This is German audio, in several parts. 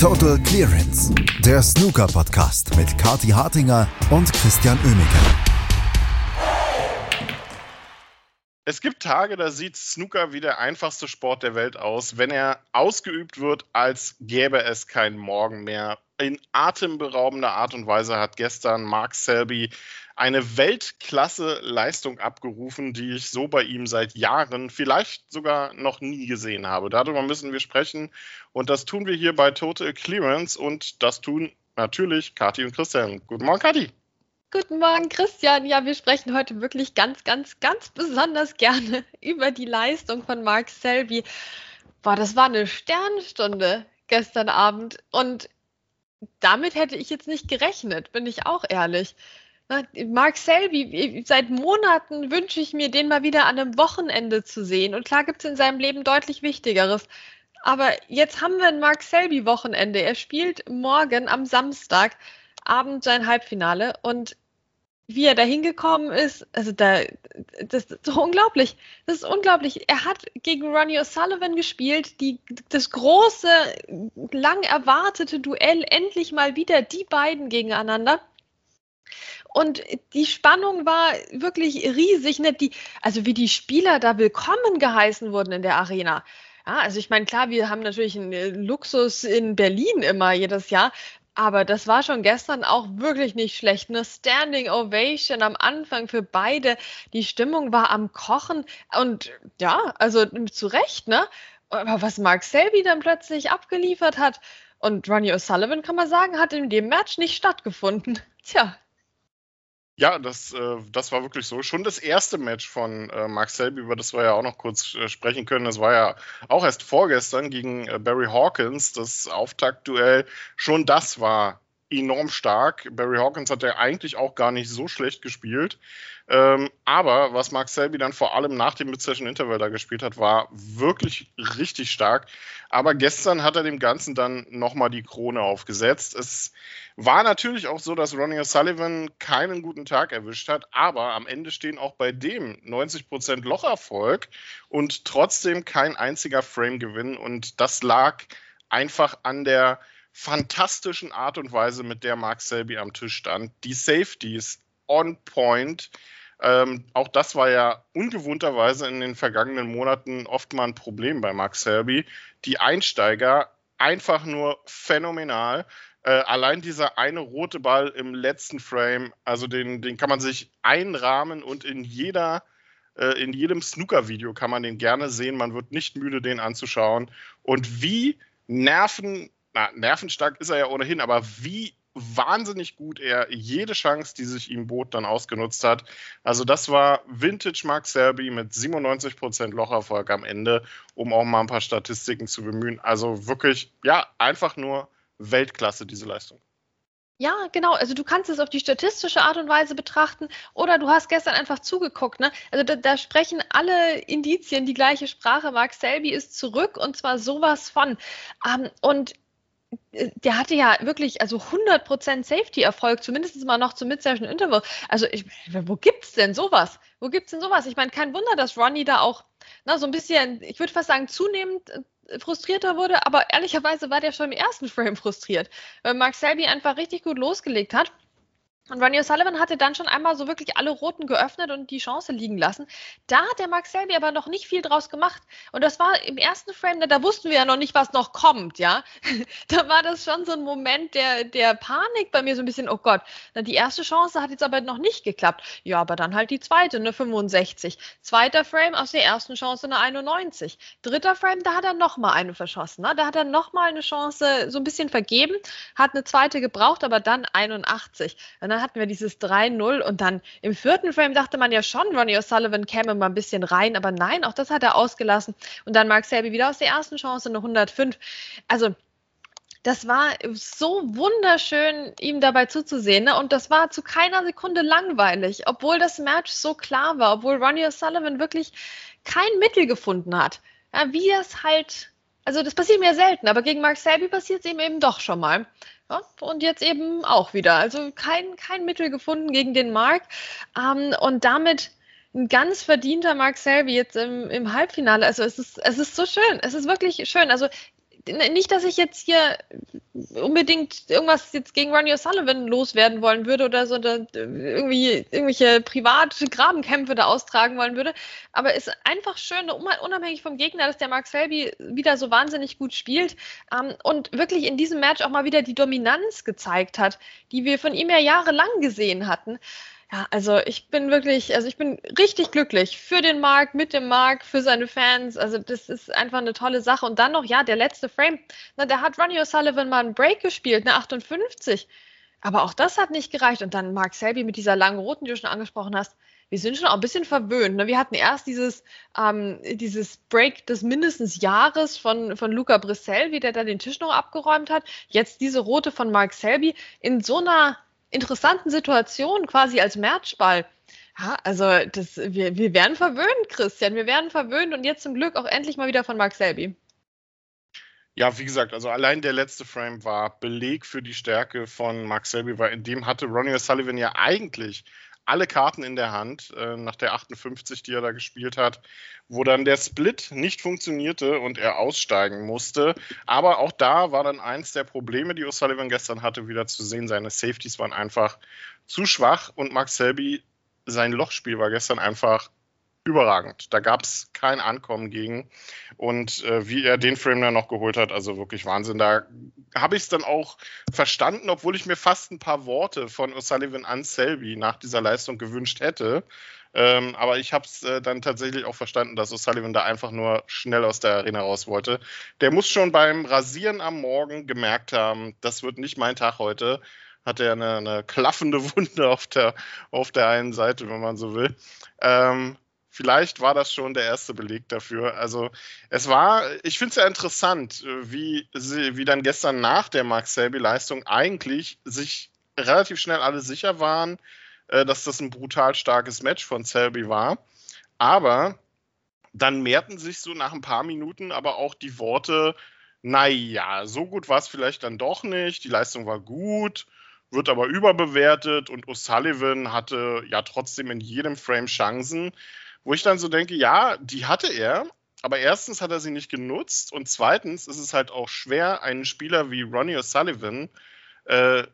Total Clearance, der Snooker-Podcast mit Kati Hartinger und Christian Oemeke. Es gibt Tage, da sieht Snooker wie der einfachste Sport der Welt aus, wenn er ausgeübt wird, als gäbe es keinen Morgen mehr. In atemberaubender Art und Weise hat gestern Mark Selby eine Weltklasse-Leistung abgerufen, die ich so bei ihm seit Jahren, vielleicht sogar noch nie gesehen habe. Darüber müssen wir sprechen und das tun wir hier bei Total Clearance und das tun natürlich Kathi und Christian. Guten Morgen, Kathi. Guten Morgen, Christian. Ja, wir sprechen heute wirklich ganz, ganz, ganz besonders gerne über die Leistung von Mark Selby. Boah, das war eine Sternstunde gestern Abend und damit hätte ich jetzt nicht gerechnet, bin ich auch ehrlich. Mark Selby, seit Monaten wünsche ich mir, den mal wieder an einem Wochenende zu sehen. Und klar gibt es in seinem Leben deutlich Wichtigeres. Aber jetzt haben wir ein Mark Selby-Wochenende. Er spielt morgen am Samstagabend sein Halbfinale. Und wie er da hingekommen ist, also da, das ist so unglaublich. Das ist unglaublich. Er hat gegen Ronnie O'Sullivan gespielt, die, das große, lang erwartete Duell, endlich mal wieder die beiden gegeneinander. Und die Spannung war wirklich riesig. Ne? Die, also wie die Spieler da willkommen geheißen wurden in der Arena. Ja, also ich meine, klar, wir haben natürlich einen äh, Luxus in Berlin immer jedes Jahr, aber das war schon gestern auch wirklich nicht schlecht. Eine Standing Ovation am Anfang für beide. Die Stimmung war am Kochen und ja, also zu Recht, ne? Aber was Mark Selby dann plötzlich abgeliefert hat und Ronnie O'Sullivan, kann man sagen, hat in dem Match nicht stattgefunden. Tja, ja, das, äh, das war wirklich so. Schon das erste Match von äh, Mark Selby, über das wir ja auch noch kurz äh, sprechen können. Das war ja auch erst vorgestern gegen äh, Barry Hawkins, das Auftaktduell. Schon das war enorm stark. Barry Hawkins hat ja eigentlich auch gar nicht so schlecht gespielt. Ähm, aber was Mark Selby dann vor allem nach dem Mid-Session Interval da gespielt hat, war wirklich richtig stark. Aber gestern hat er dem Ganzen dann nochmal die Krone aufgesetzt. Es war natürlich auch so, dass Ronnie O'Sullivan keinen guten Tag erwischt hat, aber am Ende stehen auch bei dem 90% Locherfolg und trotzdem kein einziger Frame-Gewinn. Und das lag einfach an der fantastischen Art und Weise, mit der Mark Selby am Tisch stand. Die Safeties on point. Ähm, auch das war ja ungewohnterweise in den vergangenen Monaten oft mal ein Problem bei Mark Selby. Die Einsteiger einfach nur phänomenal. Äh, allein dieser eine rote Ball im letzten Frame, also den, den kann man sich einrahmen und in jeder äh, in jedem Snooker-Video kann man den gerne sehen. Man wird nicht müde, den anzuschauen. Und wie nerven, na, nervenstark ist er ja ohnehin, aber wie wahnsinnig gut er jede Chance, die sich ihm bot, dann ausgenutzt hat. Also das war Vintage Mark Selby mit 97% Locherfolg am Ende, um auch mal ein paar Statistiken zu bemühen. Also wirklich, ja, einfach nur Weltklasse, diese Leistung. Ja, genau. Also du kannst es auf die statistische Art und Weise betrachten oder du hast gestern einfach zugeguckt. Ne? Also da, da sprechen alle Indizien die gleiche Sprache. Mark Selby ist zurück und zwar sowas von. Ähm, und der hatte ja wirklich also 100% Safety-Erfolg, zumindest mal noch zum Mid-Session Interval. Also ich, wo gibt's denn sowas? Wo gibt's denn sowas? Ich meine, kein Wunder, dass Ronnie da auch na, so ein bisschen, ich würde fast sagen, zunehmend äh, frustrierter wurde, aber ehrlicherweise war der schon im ersten Frame frustriert, weil Mark Selby einfach richtig gut losgelegt hat. Und Ronnie O'Sullivan hatte dann schon einmal so wirklich alle Roten geöffnet und die Chance liegen lassen. Da hat der Mark Selby aber noch nicht viel draus gemacht. Und das war im ersten Frame, da wussten wir ja noch nicht, was noch kommt, ja. da war das schon so ein Moment der, der Panik bei mir, so ein bisschen, oh Gott, die erste Chance hat jetzt aber noch nicht geklappt. Ja, aber dann halt die zweite, eine 65. Zweiter Frame aus der ersten Chance eine 91. Dritter Frame, da hat er nochmal eine verschossen. Ne? Da hat er nochmal eine Chance so ein bisschen vergeben, hat eine zweite gebraucht, aber dann 81. Und dann hatten wir dieses 3-0 und dann im vierten Frame dachte man ja schon, Ronnie O'Sullivan käme mal ein bisschen rein, aber nein, auch das hat er ausgelassen. Und dann Mark Selby wieder aus der ersten Chance eine 105. Also das war so wunderschön, ihm dabei zuzusehen. Ne? Und das war zu keiner Sekunde langweilig, obwohl das Match so klar war, obwohl Ronnie O'Sullivan wirklich kein Mittel gefunden hat. Ja, wie es halt, also das passiert mir selten, aber gegen Mark Selby passiert es ihm eben doch schon mal. Und jetzt eben auch wieder. Also kein, kein Mittel gefunden gegen den Mark. Ähm, und damit ein ganz verdienter Mark Selby jetzt im, im Halbfinale. Also es ist, es ist so schön. Es ist wirklich schön. Also nicht, dass ich jetzt hier unbedingt irgendwas jetzt gegen Ronnie O'Sullivan loswerden wollen würde oder so oder irgendwie irgendwelche private Grabenkämpfe da austragen wollen würde. Aber es ist einfach schön, unabhängig vom Gegner, dass der Mark Selby wieder so wahnsinnig gut spielt ähm, und wirklich in diesem Match auch mal wieder die Dominanz gezeigt hat, die wir von ihm ja jahrelang gesehen hatten. Ja, also ich bin wirklich, also ich bin richtig glücklich für den Marc, mit dem Marc, für seine Fans. Also das ist einfach eine tolle Sache. Und dann noch, ja, der letzte Frame, na, der hat Ronnie O'Sullivan mal einen Break gespielt, eine 58. Aber auch das hat nicht gereicht. Und dann Mark Selby mit dieser langen roten, die du schon angesprochen hast. Wir sind schon auch ein bisschen verwöhnt. Ne? Wir hatten erst dieses, ähm, dieses Break des mindestens Jahres von, von Luca Brissell, wie der da den Tisch noch abgeräumt hat. Jetzt diese rote von Mark Selby in so einer interessanten Situation quasi als Matchball. Ja, also das, wir, wir werden verwöhnt, Christian. Wir werden verwöhnt und jetzt zum Glück auch endlich mal wieder von Mark Selby. Ja, wie gesagt, also allein der letzte Frame war Beleg für die Stärke von Mark Selby, weil in dem hatte Ronnie O'Sullivan ja eigentlich alle Karten in der Hand äh, nach der 58, die er da gespielt hat, wo dann der Split nicht funktionierte und er aussteigen musste. Aber auch da war dann eins der Probleme, die O'Sullivan gestern hatte, wieder zu sehen. Seine Safeties waren einfach zu schwach und Max Selby, sein Lochspiel war gestern einfach überragend. Da gab es kein Ankommen gegen. Und äh, wie er den Frame dann noch geholt hat, also wirklich Wahnsinn. Da habe ich es dann auch verstanden, obwohl ich mir fast ein paar Worte von O'Sullivan an Selby nach dieser Leistung gewünscht hätte. Ähm, aber ich habe es äh, dann tatsächlich auch verstanden, dass O'Sullivan da einfach nur schnell aus der Arena raus wollte. Der muss schon beim Rasieren am Morgen gemerkt haben, das wird nicht mein Tag heute. Hat er eine, eine klaffende Wunde auf der, auf der einen Seite, wenn man so will. Ähm, vielleicht war das schon der erste Beleg dafür. Also es war, ich finde es ja interessant, äh, wie, sie, wie dann gestern nach der Max Selby-Leistung eigentlich sich relativ schnell alle sicher waren, äh, dass das ein brutal starkes Match von Selby war. Aber dann mehrten sich so nach ein paar Minuten aber auch die Worte, naja, so gut war es vielleicht dann doch nicht, die Leistung war gut, wird aber überbewertet und O'Sullivan hatte ja trotzdem in jedem Frame Chancen. Wo ich dann so denke, ja, die hatte er, aber erstens hat er sie nicht genutzt und zweitens ist es halt auch schwer, einen Spieler wie Ronnie O'Sullivan äh,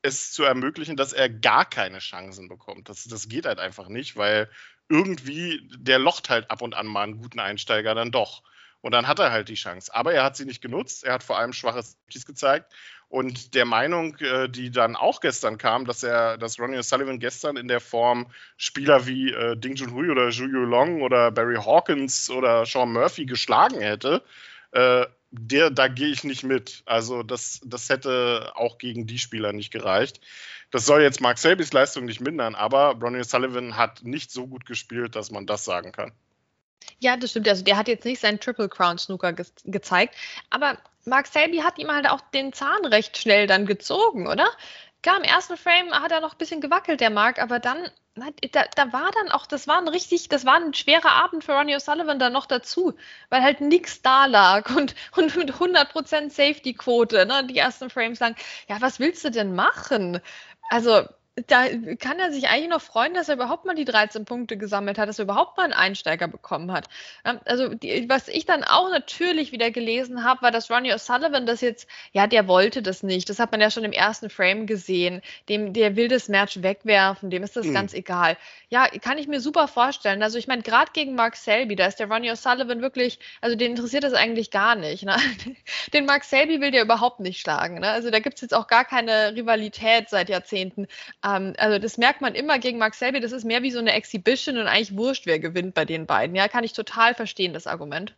es zu ermöglichen, dass er gar keine Chancen bekommt. Das, das geht halt einfach nicht, weil irgendwie der locht halt ab und an mal einen guten Einsteiger dann doch. Und dann hat er halt die Chance. Aber er hat sie nicht genutzt. Er hat vor allem schwache Safeties gezeigt. Und der Meinung, äh, die dann auch gestern kam, dass er, dass Ronnie O'Sullivan gestern in der Form Spieler wie äh, Ding Junhui oder Zhu Long oder Barry Hawkins oder Sean Murphy geschlagen hätte, äh, der, da gehe ich nicht mit. Also das, das hätte auch gegen die Spieler nicht gereicht. Das soll jetzt Mark Selbys Leistung nicht mindern, aber Ronnie O'Sullivan hat nicht so gut gespielt, dass man das sagen kann. Ja, das stimmt. Also der hat jetzt nicht seinen Triple Crown Snooker ge gezeigt, aber Mark Selby hat ihm halt auch den Zahn recht schnell dann gezogen, oder? Klar, im ersten Frame hat er noch ein bisschen gewackelt, der Mark, aber dann, da, da war dann auch, das war ein richtig, das war ein schwerer Abend für Ronnie O'Sullivan dann noch dazu, weil halt nichts da lag und, und mit 100% Safety-Quote, ne, die ersten Frames sagen, ja, was willst du denn machen? Also, da kann er sich eigentlich noch freuen, dass er überhaupt mal die 13 Punkte gesammelt hat, dass er überhaupt mal einen Einsteiger bekommen hat. Ähm, also, die, was ich dann auch natürlich wieder gelesen habe, war, dass Ronnie O'Sullivan das jetzt, ja, der wollte das nicht. Das hat man ja schon im ersten Frame gesehen. Dem, der will das Match wegwerfen, dem ist das mhm. ganz egal. Ja, kann ich mir super vorstellen. Also, ich meine, gerade gegen Mark Selby, da ist der Ronnie O'Sullivan wirklich, also den interessiert das eigentlich gar nicht. Ne? Den Mark Selby will der überhaupt nicht schlagen. Ne? Also, da gibt es jetzt auch gar keine Rivalität seit Jahrzehnten. Ähm, also das merkt man immer gegen Mark Selby, das ist mehr wie so eine Exhibition und eigentlich wurscht, wer gewinnt bei den beiden. Ja, kann ich total verstehen, das Argument.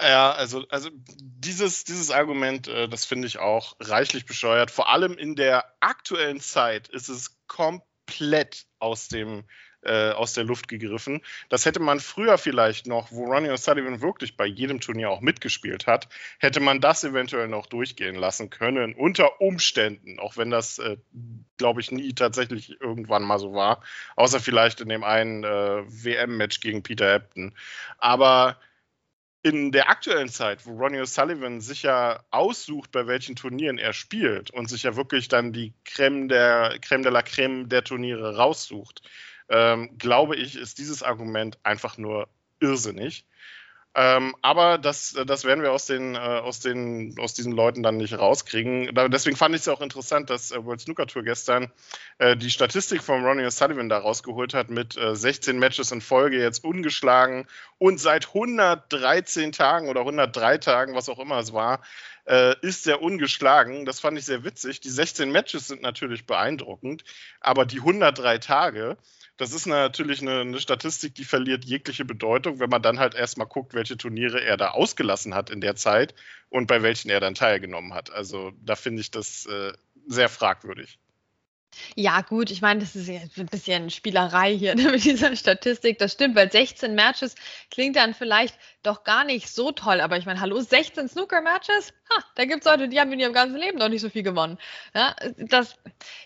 Ja, also, also dieses, dieses Argument, äh, das finde ich auch reichlich bescheuert. Vor allem in der aktuellen Zeit ist es komplett aus dem äh, aus der Luft gegriffen. Das hätte man früher vielleicht noch, wo Ronnie O'Sullivan wirklich bei jedem Turnier auch mitgespielt hat, hätte man das eventuell noch durchgehen lassen können, unter Umständen, auch wenn das, äh, glaube ich, nie tatsächlich irgendwann mal so war, außer vielleicht in dem einen äh, WM-Match gegen Peter Ebden. Aber in der aktuellen Zeit, wo Ronnie O'Sullivan sich ja aussucht, bei welchen Turnieren er spielt und sich ja wirklich dann die Creme, der, Creme de la Creme der Turniere raussucht, ähm, glaube ich, ist dieses Argument einfach nur irrsinnig. Ähm, aber das, das werden wir aus, den, äh, aus, den, aus diesen Leuten dann nicht rauskriegen. Da, deswegen fand ich es auch interessant, dass äh, World Snooker Tour gestern äh, die Statistik von Ronnie O'Sullivan da rausgeholt hat mit 16 äh, Matches in Folge, jetzt ungeschlagen und seit 113 Tagen oder 103 Tagen, was auch immer es war, äh, ist er ungeschlagen. Das fand ich sehr witzig. Die 16 Matches sind natürlich beeindruckend, aber die 103 Tage, das ist natürlich eine, eine, Statistik, die verliert jegliche Bedeutung, wenn man dann halt erstmal guckt, welche Turniere er da ausgelassen hat in der Zeit und bei welchen er dann teilgenommen hat. Also da finde ich das äh, sehr fragwürdig. Ja, gut, ich meine, das ist ja ein bisschen Spielerei hier ne, mit dieser Statistik. Das stimmt, weil 16 Matches klingt dann vielleicht doch gar nicht so toll. Aber ich meine, hallo, 16 Snooker-Matches? Ha, da gibt es Leute, die haben in ihrem ganzen Leben noch nicht so viel gewonnen. Ja, das,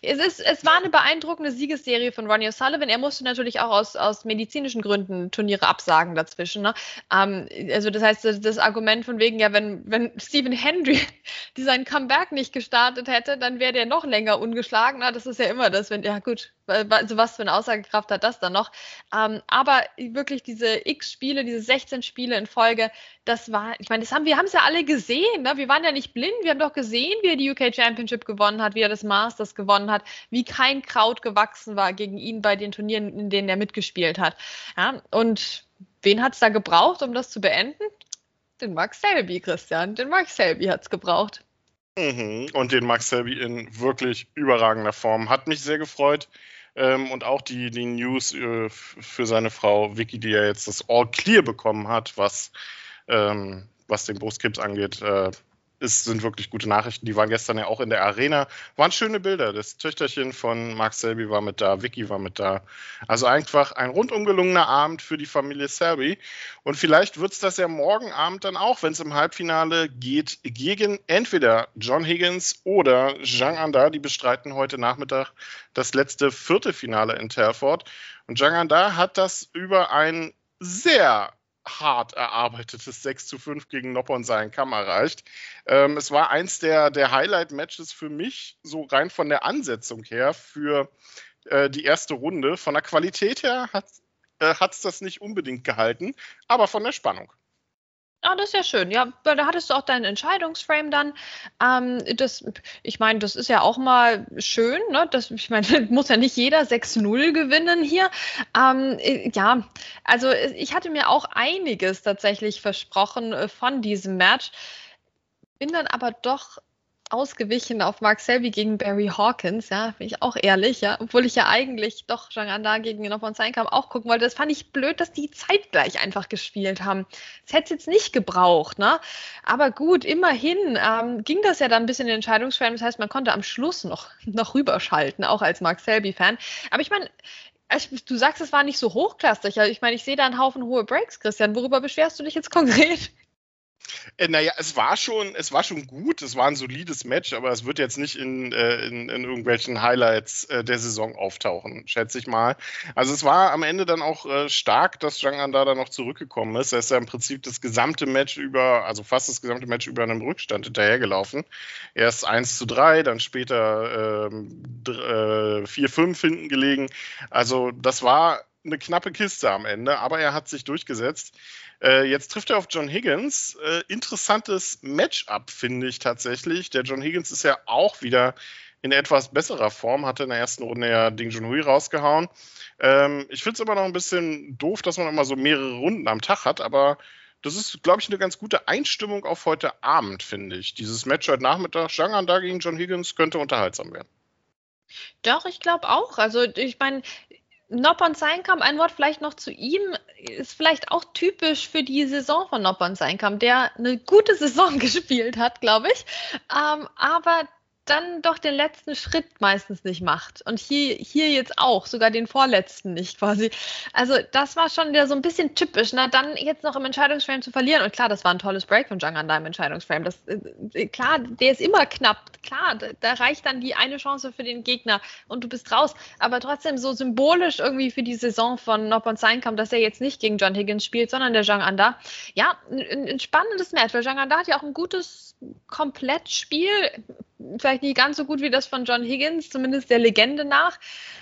es, ist, es war eine beeindruckende Siegesserie von Ronnie O'Sullivan. Er musste natürlich auch aus, aus medizinischen Gründen Turniere absagen dazwischen. Ne? Ähm, also das heißt, das, Argument von wegen, ja, wenn, wenn Stephen Hendry sein Comeback nicht gestartet hätte, dann wäre der noch länger ungeschlagen. Na, das ist ja immer das, wenn, ja gut, also was für eine Aussagekraft hat das dann noch? Ähm, aber wirklich diese X-Spiele, diese 16 Spiele in Folge, das war, ich meine, das haben wir haben es ja alle gesehen. Ne? Wir waren ja nicht blind. Wir haben doch gesehen, wie er die UK Championship gewonnen hat, wie er das Masters gewonnen hat, wie kein Kraut gewachsen war gegen ihn bei den Turnieren, in denen er mitgespielt hat. Ja? Und wen hat es da gebraucht, um das zu beenden? Den Mark Selby, Christian. Den Mark Selby hat es gebraucht. Mhm. Und den Max Selby in wirklich überragender Form. Hat mich sehr gefreut. Ähm, und auch die, die News äh, für seine Frau Vicky, die ja jetzt das All Clear bekommen hat, was, ähm, was den Brustkrebs angeht. Äh, ist, sind wirklich gute Nachrichten. Die waren gestern ja auch in der Arena. Waren schöne Bilder. Das Töchterchen von Mark Selby war mit da, Vicky war mit da. Also einfach ein rundum gelungener Abend für die Familie Selby. Und vielleicht wird es das ja morgen Abend dann auch, wenn es im Halbfinale geht, gegen entweder John Higgins oder Zhang Anda. Die bestreiten heute Nachmittag das letzte Viertelfinale in Telford. Und Zhang Anda hat das über ein sehr hart erarbeitetes 6 zu 5 gegen Noppon seinen Kamm erreicht. Ähm, es war eins der, der Highlight-Matches für mich, so rein von der Ansetzung her, für äh, die erste Runde. Von der Qualität her hat es äh, das nicht unbedingt gehalten, aber von der Spannung. Ah, das ist ja schön. Ja, da hattest du auch deinen Entscheidungsframe dann. Ähm, das, ich meine, das ist ja auch mal schön. Ne? Das, ich meine, muss ja nicht jeder 6-0 gewinnen hier. Ähm, äh, ja, also ich hatte mir auch einiges tatsächlich versprochen äh, von diesem Match. Bin dann aber doch ausgewichen auf Mark Selby gegen Barry Hawkins, ja, bin ich auch ehrlich, ja, obwohl ich ja eigentlich doch Janganda gegen Noppon Seinkam auch gucken wollte. Das fand ich blöd, dass die zeitgleich einfach gespielt haben. Das hätte es jetzt nicht gebraucht, ne? Aber gut, immerhin ähm, ging das ja dann ein bisschen in den Entscheidungsfällen. Das heißt, man konnte am Schluss noch, noch rüberschalten, auch als Mark Selby-Fan. Aber ich meine, du sagst, es war nicht so hochklassig. Ich meine, ich sehe da einen Haufen hohe Breaks, Christian. Worüber beschwerst du dich jetzt konkret? Äh, naja, es war schon, es war schon gut, es war ein solides Match, aber es wird jetzt nicht in, äh, in, in, irgendwelchen Highlights äh, der Saison auftauchen, schätze ich mal. Also es war am Ende dann auch äh, stark, dass Zhang Anda da noch zurückgekommen ist. Er ist ja im Prinzip das gesamte Match über, also fast das gesamte Match über einem Rückstand hinterhergelaufen. Erst 1 zu 3, dann später ähm, äh, 4-5 hinten gelegen. Also das war eine knappe Kiste am Ende, aber er hat sich durchgesetzt. Äh, jetzt trifft er auf John Higgins. Äh, interessantes Matchup, finde ich tatsächlich. Der John Higgins ist ja auch wieder in etwas besserer Form, hatte in der ersten Runde ja Ding Junhui rausgehauen. Ähm, ich finde es immer noch ein bisschen doof, dass man immer so mehrere Runden am Tag hat, aber das ist, glaube ich, eine ganz gute Einstimmung auf heute Abend, finde ich. Dieses Match heute Nachmittag, Jangan da gegen John Higgins, könnte unterhaltsam werden. Doch, ich glaube auch. Also ich meine, Noppon Seinkamp, ein Wort vielleicht noch zu ihm, ist vielleicht auch typisch für die Saison von Noppon Seinkamp, der eine gute Saison gespielt hat, glaube ich, ähm, aber dann doch den letzten Schritt meistens nicht macht. Und hier, hier jetzt auch, sogar den vorletzten nicht quasi. Also das war schon der so ein bisschen typisch. Na, dann jetzt noch im Entscheidungsframe zu verlieren. Und klar, das war ein tolles Break von Zhang Anda im Entscheidungsframe. Das, äh, klar, der ist immer knapp. Klar, da, da, reicht dann die eine Chance für den Gegner und du bist raus. Aber trotzdem so symbolisch irgendwie für die Saison von Noppon Seinkam, dass er jetzt nicht gegen John Higgins spielt, sondern der Zhang Anda. Ja, ein, ein spannendes Match, weil Zhang Anda hat ja auch ein gutes Komplettspiel vielleicht nicht ganz so gut wie das von John Higgins, zumindest der Legende nach.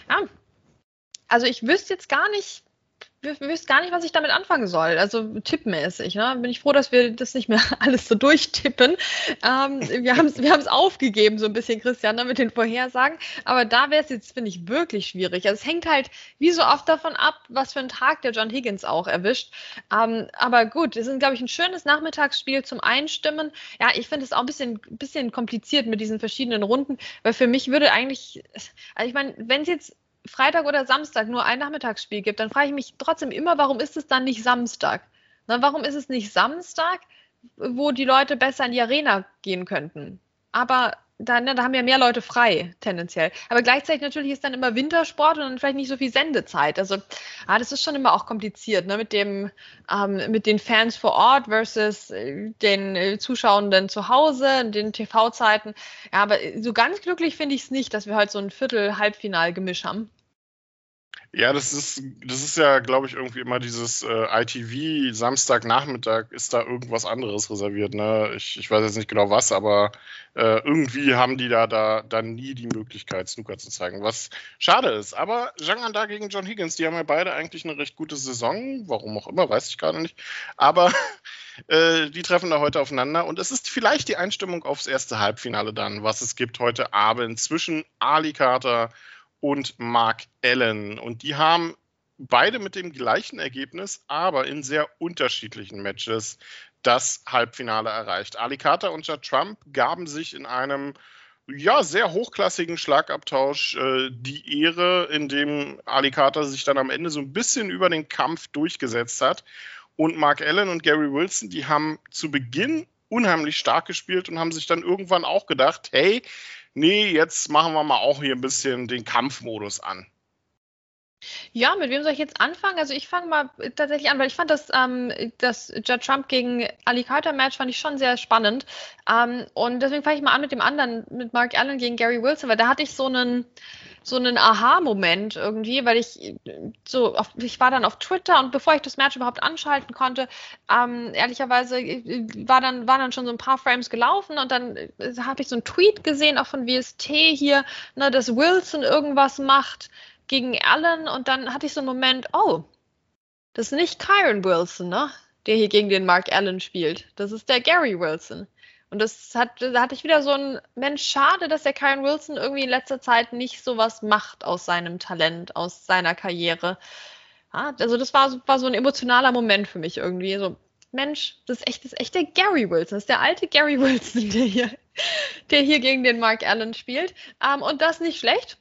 Ja. Also ich wüsste jetzt gar nicht, wüsste gar nicht, was ich damit anfangen soll. Also tippmäßig. Ne? Bin ich froh, dass wir das nicht mehr alles so durchtippen. Ähm, wir haben es wir aufgegeben, so ein bisschen, Christian, ne, mit den Vorhersagen. Aber da wäre es jetzt, finde ich, wirklich schwierig. Also es hängt halt wie so oft davon ab, was für einen Tag der John Higgins auch erwischt. Ähm, aber gut, es ist, glaube ich, ein schönes Nachmittagsspiel zum Einstimmen. Ja, ich finde es auch ein bisschen, bisschen kompliziert mit diesen verschiedenen Runden, weil für mich würde eigentlich, also ich meine, wenn es jetzt Freitag oder Samstag nur ein Nachmittagsspiel gibt, dann frage ich mich trotzdem immer, warum ist es dann nicht Samstag? Na, warum ist es nicht Samstag, wo die Leute besser in die Arena gehen könnten? Aber da, ne, da haben ja mehr Leute frei, tendenziell. Aber gleichzeitig natürlich ist dann immer Wintersport und dann vielleicht nicht so viel Sendezeit. Also, ah, das ist schon immer auch kompliziert, ne, mit dem, ähm, mit den Fans vor Ort versus äh, den äh, Zuschauenden zu Hause, den TV-Zeiten. Ja, aber so ganz glücklich finde ich es nicht, dass wir heute so ein Viertel-Halbfinal-Gemisch haben. Ja, das ist, das ist ja, glaube ich, irgendwie immer dieses äh, ITV Samstagnachmittag ist da irgendwas anderes reserviert. Ne? Ich, ich weiß jetzt nicht genau was, aber äh, irgendwie haben die da, da dann nie die Möglichkeit, Snooker zu zeigen, was schade ist. Aber Zhang Anda gegen John Higgins, die haben ja beide eigentlich eine recht gute Saison, warum auch immer, weiß ich gerade nicht. Aber äh, die treffen da heute aufeinander und es ist vielleicht die Einstimmung aufs erste Halbfinale dann, was es gibt heute Abend zwischen Ali Carter und Mark Allen. Und die haben beide mit dem gleichen Ergebnis, aber in sehr unterschiedlichen Matches das Halbfinale erreicht. Ali Carter und Judd Trump gaben sich in einem ja, sehr hochklassigen Schlagabtausch äh, die Ehre, in dem Ali Carter sich dann am Ende so ein bisschen über den Kampf durchgesetzt hat. Und Mark Allen und Gary Wilson, die haben zu Beginn unheimlich stark gespielt und haben sich dann irgendwann auch gedacht, hey, nee, jetzt machen wir mal auch hier ein bisschen den Kampfmodus an. Ja, mit wem soll ich jetzt anfangen? Also ich fange mal tatsächlich an, weil ich fand das, ähm, das Judd Trump gegen Ali Carter Match fand ich schon sehr spannend. Ähm, und deswegen fange ich mal an mit dem anderen, mit Mark Allen gegen Gary Wilson, weil da hatte ich so einen, so einen Aha-Moment irgendwie, weil ich so, auf, ich war dann auf Twitter und bevor ich das Match überhaupt anschalten konnte, ähm, ehrlicherweise äh, war dann, waren dann schon so ein paar Frames gelaufen und dann äh, habe ich so einen Tweet gesehen, auch von WST hier, ne, dass Wilson irgendwas macht gegen Allen und dann hatte ich so einen Moment, oh, das ist nicht Kyron Wilson, ne? Der hier gegen den Mark Allen spielt. Das ist der Gary Wilson. Und das hat, da hatte ich wieder so ein Mensch, schade, dass der Kyron Wilson irgendwie in letzter Zeit nicht so was macht aus seinem Talent, aus seiner Karriere. Ja, also das war, war so ein emotionaler Moment für mich irgendwie. So, Mensch, das ist echt, das ist echt der Gary Wilson, das ist der alte Gary Wilson, der hier, der hier gegen den Mark Allen spielt. Ähm, und das nicht schlecht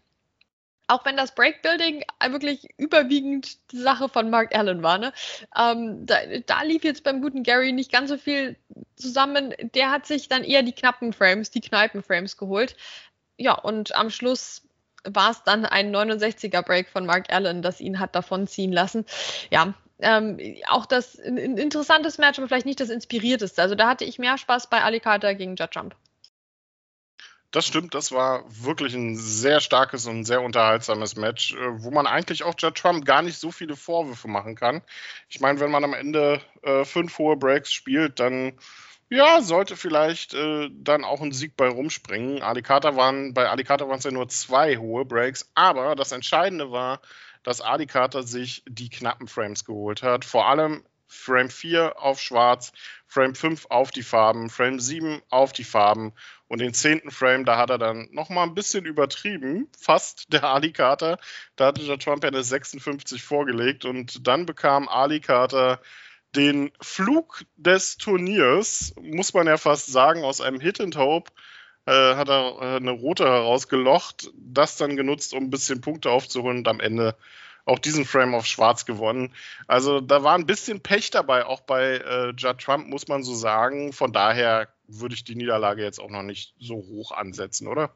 auch wenn das Breakbuilding wirklich überwiegend die Sache von Mark Allen war, ne? Ähm, da, da, lief jetzt beim guten Gary nicht ganz so viel zusammen. Der hat sich dann eher die knappen Frames, die Kneipenframes geholt. Ja, und am Schluss war es dann ein 69er Break von Mark Allen, das ihn hat davonziehen lassen. Ja, ähm, auch das ein, ein, interessantes Match, aber vielleicht nicht das inspirierteste. Also da hatte ich mehr Spaß bei Alicata gegen Judd Trump. Das stimmt, das war wirklich ein sehr starkes und sehr unterhaltsames Match, äh, wo man eigentlich auch Judd Trump gar nicht so viele Vorwürfe machen kann. Ich meine, wenn man am Ende äh, fünf hohe Breaks spielt, dann ja, sollte vielleicht äh, dann auch ein Sieg bei rumspringen. Alicata waren, bei Alicata waren es ja nur zwei hohe Breaks, aber das Entscheidende war, dass Alicata sich die knappen Frames geholt hat. Vor allem Frame 4 auf Schwarz, Frame 5 auf die Farben, Frame 7 auf die Farben und den zehnten Frame, da hat er dann nochmal ein bisschen übertrieben, fast der Ali Carter. Da hatte der Trump ja eine 56 vorgelegt und dann bekam Ali Carter den Flug des Turniers, muss man ja fast sagen, aus einem Hit and Hope. Äh, hat er äh, eine rote herausgelocht, das dann genutzt, um ein bisschen Punkte aufzuholen und am Ende auch diesen Frame auf Schwarz gewonnen. Also da war ein bisschen Pech dabei, auch bei äh, Judd Trump, muss man so sagen. Von daher würde ich die Niederlage jetzt auch noch nicht so hoch ansetzen, oder?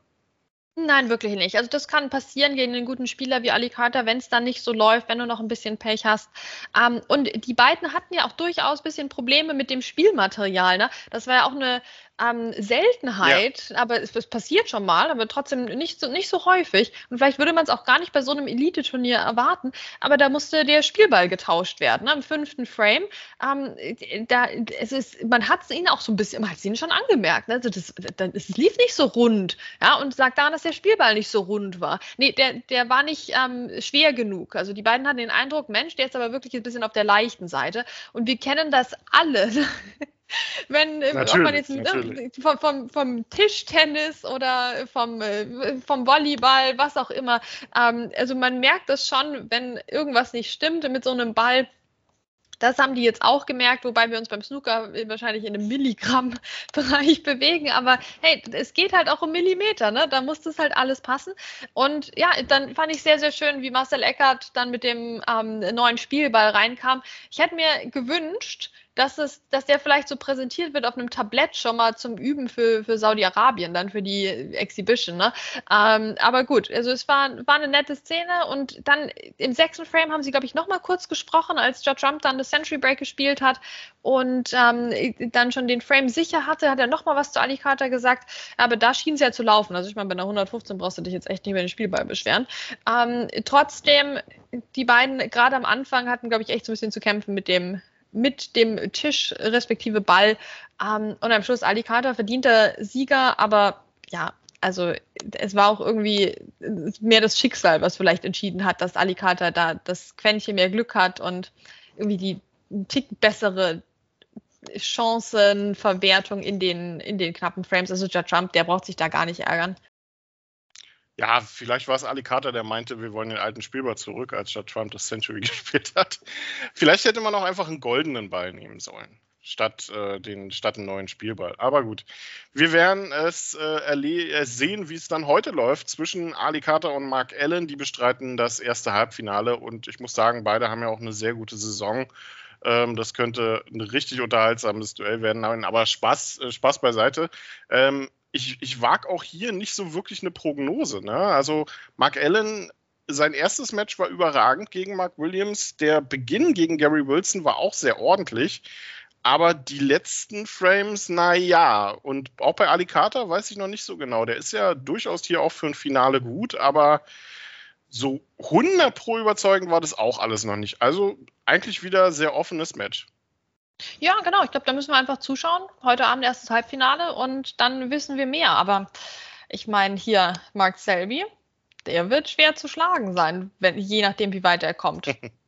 Nein, wirklich nicht. Also das kann passieren gegen einen guten Spieler wie Ali Carter, wenn es dann nicht so läuft, wenn du noch ein bisschen Pech hast. Ähm, und die beiden hatten ja auch durchaus ein bisschen Probleme mit dem Spielmaterial. Ne? Das war ja auch eine, ähm, Seltenheit, ja. aber es, es, passiert schon mal, aber trotzdem nicht so, nicht so häufig. Und vielleicht würde man es auch gar nicht bei so einem Elite-Turnier erwarten, aber da musste der Spielball getauscht werden, ne, im fünften Frame. Ähm, da, es ist, man hat es ihnen auch so ein bisschen, man hat es ihnen schon angemerkt, ne? also das, das, es lief nicht so rund, ja, und sagt daran, dass der Spielball nicht so rund war. Nee, der, der war nicht ähm, schwer genug. Also die beiden hatten den Eindruck, Mensch, der ist aber wirklich ein bisschen auf der leichten Seite. Und wir kennen das alle. Wenn äh, ob man jetzt ne, vom, vom, vom, Tischtennis oder vom, äh, vom Volleyball, was auch immer. Ähm, also man merkt das schon, wenn irgendwas nicht stimmt mit so einem Ball. Das haben die jetzt auch gemerkt, wobei wir uns beim Snooker wahrscheinlich in einem Milligramm-Bereich bewegen. Aber hey, es geht halt auch um Millimeter, ne? Da muss das halt alles passen. Und ja, dann fand ich sehr, sehr schön, wie Marcel Eckert dann mit dem ähm, neuen Spielball reinkam. Ich hätte mir gewünscht, dass, es, dass der vielleicht so präsentiert wird auf einem Tablett schon mal zum Üben für, für Saudi-Arabien, dann für die Exhibition. Ne? Ähm, aber gut, also es war, war eine nette Szene und dann im sechsten Frame haben sie, glaube ich, noch mal kurz gesprochen, als Judge Trump dann das Century Break gespielt hat und ähm, dann schon den Frame sicher hatte, hat er noch mal was zu Ali Carter gesagt, aber da schien es ja zu laufen. Also ich meine, bei einer 115 brauchst du dich jetzt echt nicht über den Spielball beschweren. Ähm, trotzdem, die beiden gerade am Anfang hatten, glaube ich, echt so ein bisschen zu kämpfen mit dem mit dem Tisch respektive Ball. Ähm, und am Schluss Ali Carter verdienter Sieger, aber ja, also es war auch irgendwie mehr das Schicksal, was vielleicht entschieden hat, dass Ali Carter da das Quäntchen mehr Glück hat und irgendwie die ein Tick bessere Chancenverwertung in den, in den knappen Frames. Also Judge Trump, der braucht sich da gar nicht ärgern. Ja, vielleicht war es Ali Carter, der meinte, wir wollen den alten Spielball zurück, als statt Trump das Century gespielt hat. Vielleicht hätte man auch einfach einen goldenen Ball nehmen sollen, statt, äh, den, statt einen neuen Spielball. Aber gut, wir werden es äh, sehen, wie es dann heute läuft zwischen Ali Carter und Mark Allen. Die bestreiten das erste Halbfinale und ich muss sagen, beide haben ja auch eine sehr gute Saison. Ähm, das könnte ein richtig unterhaltsames Duell werden. Aber Spaß, äh, Spaß beiseite. Ich, ich wage auch hier nicht so wirklich eine Prognose. Ne? Also Mark Allen, sein erstes Match war überragend gegen Mark Williams. Der Beginn gegen Gary Wilson war auch sehr ordentlich. Aber die letzten Frames, naja. Und auch bei Ali Carter weiß ich noch nicht so genau. Der ist ja durchaus hier auch für ein Finale gut, aber so 100 pro überzeugend war das auch alles noch nicht. Also eigentlich wieder sehr offenes Match. Ja, genau. Ich glaube, da müssen wir einfach zuschauen. Heute Abend erstes Halbfinale und dann wissen wir mehr. Aber ich meine, hier Mark Selby, der wird schwer zu schlagen sein, wenn, je nachdem, wie weit er kommt.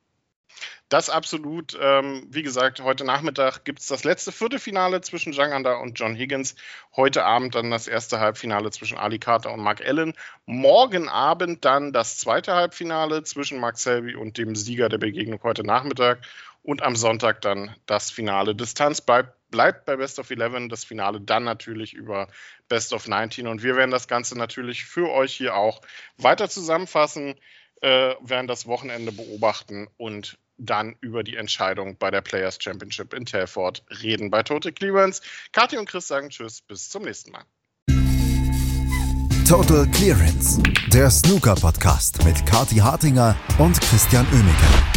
Das absolut. Ähm, wie gesagt, heute Nachmittag gibt es das letzte Viertelfinale zwischen Janganda und John Higgins. Heute Abend dann das erste Halbfinale zwischen Ali Carter und Mark Allen. Morgen Abend dann das zweite Halbfinale zwischen Mark Selby und dem Sieger der Begegnung heute Nachmittag. Und am Sonntag dann das Finale. Distanz bleibt, bleibt bei Best of 11, das Finale dann natürlich über Best of 19. Und wir werden das Ganze natürlich für euch hier auch weiter zusammenfassen, äh, werden das Wochenende beobachten und dann über die Entscheidung bei der Players Championship in Telford reden. Bei Total Clearance. Kathi und Chris sagen Tschüss, bis zum nächsten Mal. Total Clearance, der Snooker-Podcast mit Kathi Hartinger und Christian Oemeke.